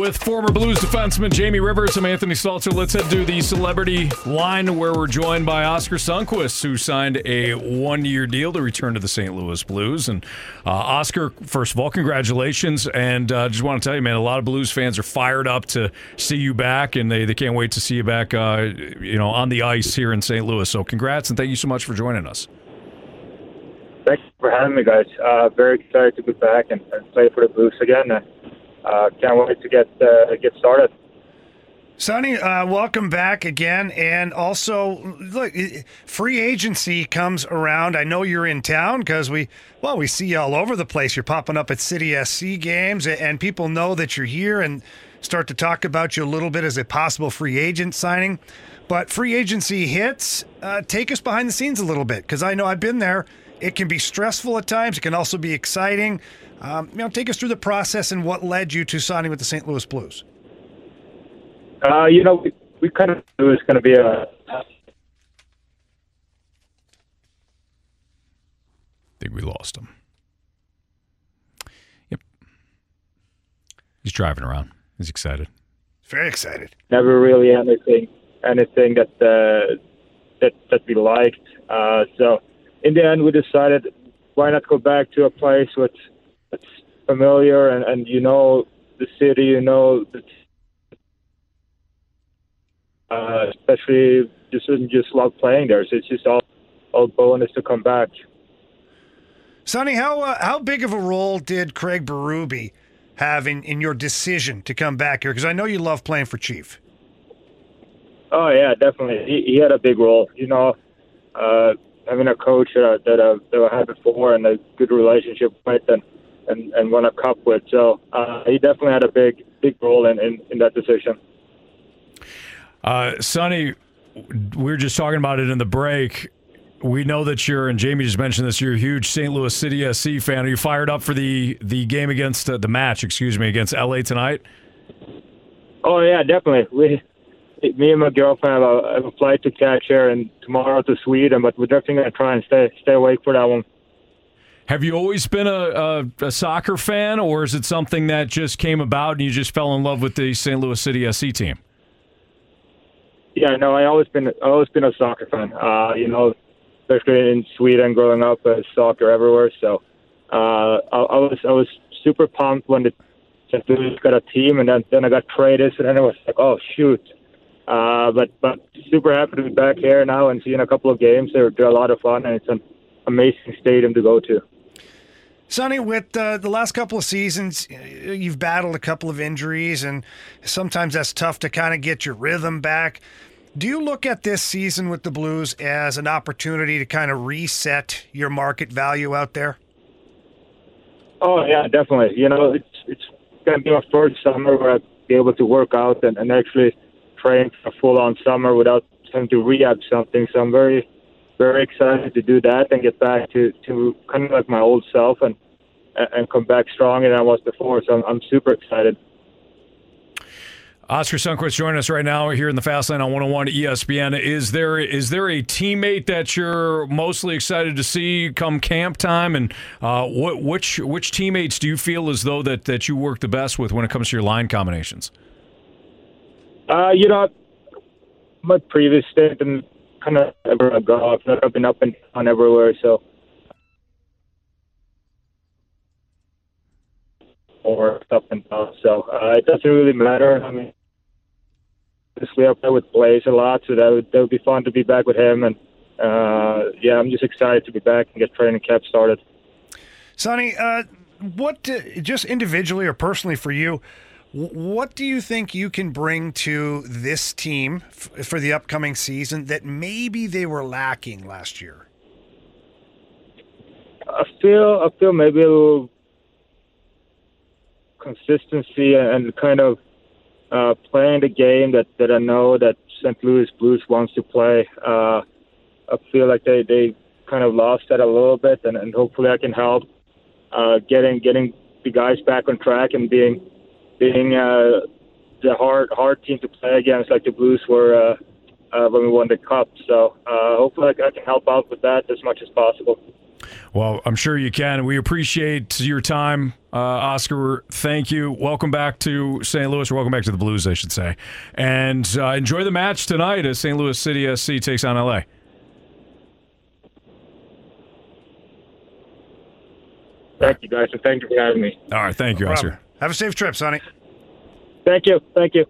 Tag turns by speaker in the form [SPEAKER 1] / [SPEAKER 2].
[SPEAKER 1] With former Blues defenseman Jamie Rivers and Anthony Stalter, let's head to the celebrity line where we're joined by Oskar Sundqvist, who signed a one-year deal to return to the St. Louis Blues. And uh, Oskar, first of all, congratulations! And uh, just want to tell you, man, a lot of Blues fans are fired up to see you back, and they, they can't wait to see you back, uh, you know, on the ice here in St. Louis. So, congrats and thank you so much for joining us.
[SPEAKER 2] Thanks for having me, guys. Uh, very excited to be back and, and play for the Blues again uh, can't wait to get uh, get started.
[SPEAKER 3] Sonny, uh, welcome back again. And also, look, free agency comes around. I know you're in town because we, well, we see you all over the place. You're popping up at City SC games, and people know that you're here and start to talk about you a little bit as a possible free agent signing. But free agency hits. Uh, take us behind the scenes a little bit because I know I've been there. It can be stressful at times. It can also be exciting. Um, you know, take us through the process and what led you to signing with the St. Louis Blues.
[SPEAKER 2] Uh, you know, we, we kind of knew it was going to be a. I
[SPEAKER 1] think we lost him. Yep. He's driving around. He's excited.
[SPEAKER 3] Very excited.
[SPEAKER 2] Never really anything anything that uh, that that we liked. Uh, so in the end, we decided why not go back to a place with it's familiar and, and you know the city, you know the uh, especially just just love playing there. So it's just all all bonus to come back.
[SPEAKER 3] Sonny, how uh, how big of a role did Craig Berube have in, in your decision to come back here? Because I know you love playing for Chief.
[SPEAKER 2] Oh yeah, definitely. He, he had a big role. You know, uh, having a coach that I, that I, that I had before and a good relationship with, and and, and won a cup with. So uh, he definitely had a big big role in, in, in that decision.
[SPEAKER 1] Uh, Sonny, we were just talking about it in the break. We know that you're, and Jamie just mentioned this. You're a huge St. Louis City SC fan. Are you fired up for the the game against uh, the match? Excuse me, against LA tonight?
[SPEAKER 2] Oh yeah, definitely. We, me and my girlfriend have a, have a flight to catch here, and tomorrow to Sweden. But we're definitely going to try and stay stay awake for that one.
[SPEAKER 1] Have you always been a, a, a, soccer fan, or is it something that just came about and you just fell in love with the St. Louis City SC team?
[SPEAKER 2] Yeah, no, I always been I always been a soccer fan. Uh, you know, especially in Sweden, growing up, uh, soccer everywhere. So uh, I, I was I was super pumped when the St. Louis got a team, and then then I got traded, and then it was like, oh shoot. Uh, but but super happy to be back here now and seeing a couple of games. They're, they're a lot of fun, and it's an amazing stadium to go to.
[SPEAKER 3] Sonny, with uh, the last couple of seasons, you've battled a couple of injuries, and sometimes that's tough to kind of get your rhythm back. Do you look at this season with the Blues as an opportunity to kind of reset your market value out there?
[SPEAKER 2] Oh yeah, definitely. You know, it's it's going to be my first summer where I'll be able to work out and, and actually train for a full-on summer without having to rehab something. So I'm very very excited to do that and get back to, to kind of like my old self and and come back stronger than I was before. So I'm, I'm super excited.
[SPEAKER 1] Oskar Sundqvist joining us right now here in the Fast Lane on 101 ESPN. Is there is there a teammate that you're mostly excited to see come camp time, and uh, what which which teammates do you feel as though that that you work the best with when it comes to your line combinations?
[SPEAKER 2] Uh, you know, my previous stint in kind of ever a golf. I've been up and down everywhere, so or stuff and stuff. So uh, it doesn't really matter. I mean, obviously up there with Blaze a lot, so that would that would be fun to be back with him. And uh, yeah, I'm just excited to be back and get training camp started.
[SPEAKER 3] Sonny, uh, what uh, just individually or personally for you? What do you think you can bring to this team f- for the upcoming season that maybe they were lacking last year?
[SPEAKER 2] I feel I feel maybe a little consistency and kind of uh, playing the game that, that I know that St. Louis Blues wants to play. Uh, I feel like they, they kind of lost that a little bit, and, and hopefully I can help uh, getting getting the guys back on track and being being uh, the hard hard team to play against, like the Blues were uh, uh, when we won the Cup. So uh, hopefully I can help out with that as much as possible.
[SPEAKER 1] Well, I'm sure you can. We appreciate your time, uh, Oskar. Thank you. Welcome back to St. Louis, or welcome back to the Blues, I should say. And uh, enjoy the match tonight as St. Louis City SC takes on LA.
[SPEAKER 2] Thank you, guys, and thank you for having me.
[SPEAKER 1] All right. Thank you,
[SPEAKER 3] No Oskar. Have a safe trip, Sonny.
[SPEAKER 2] Thank you. Thank you.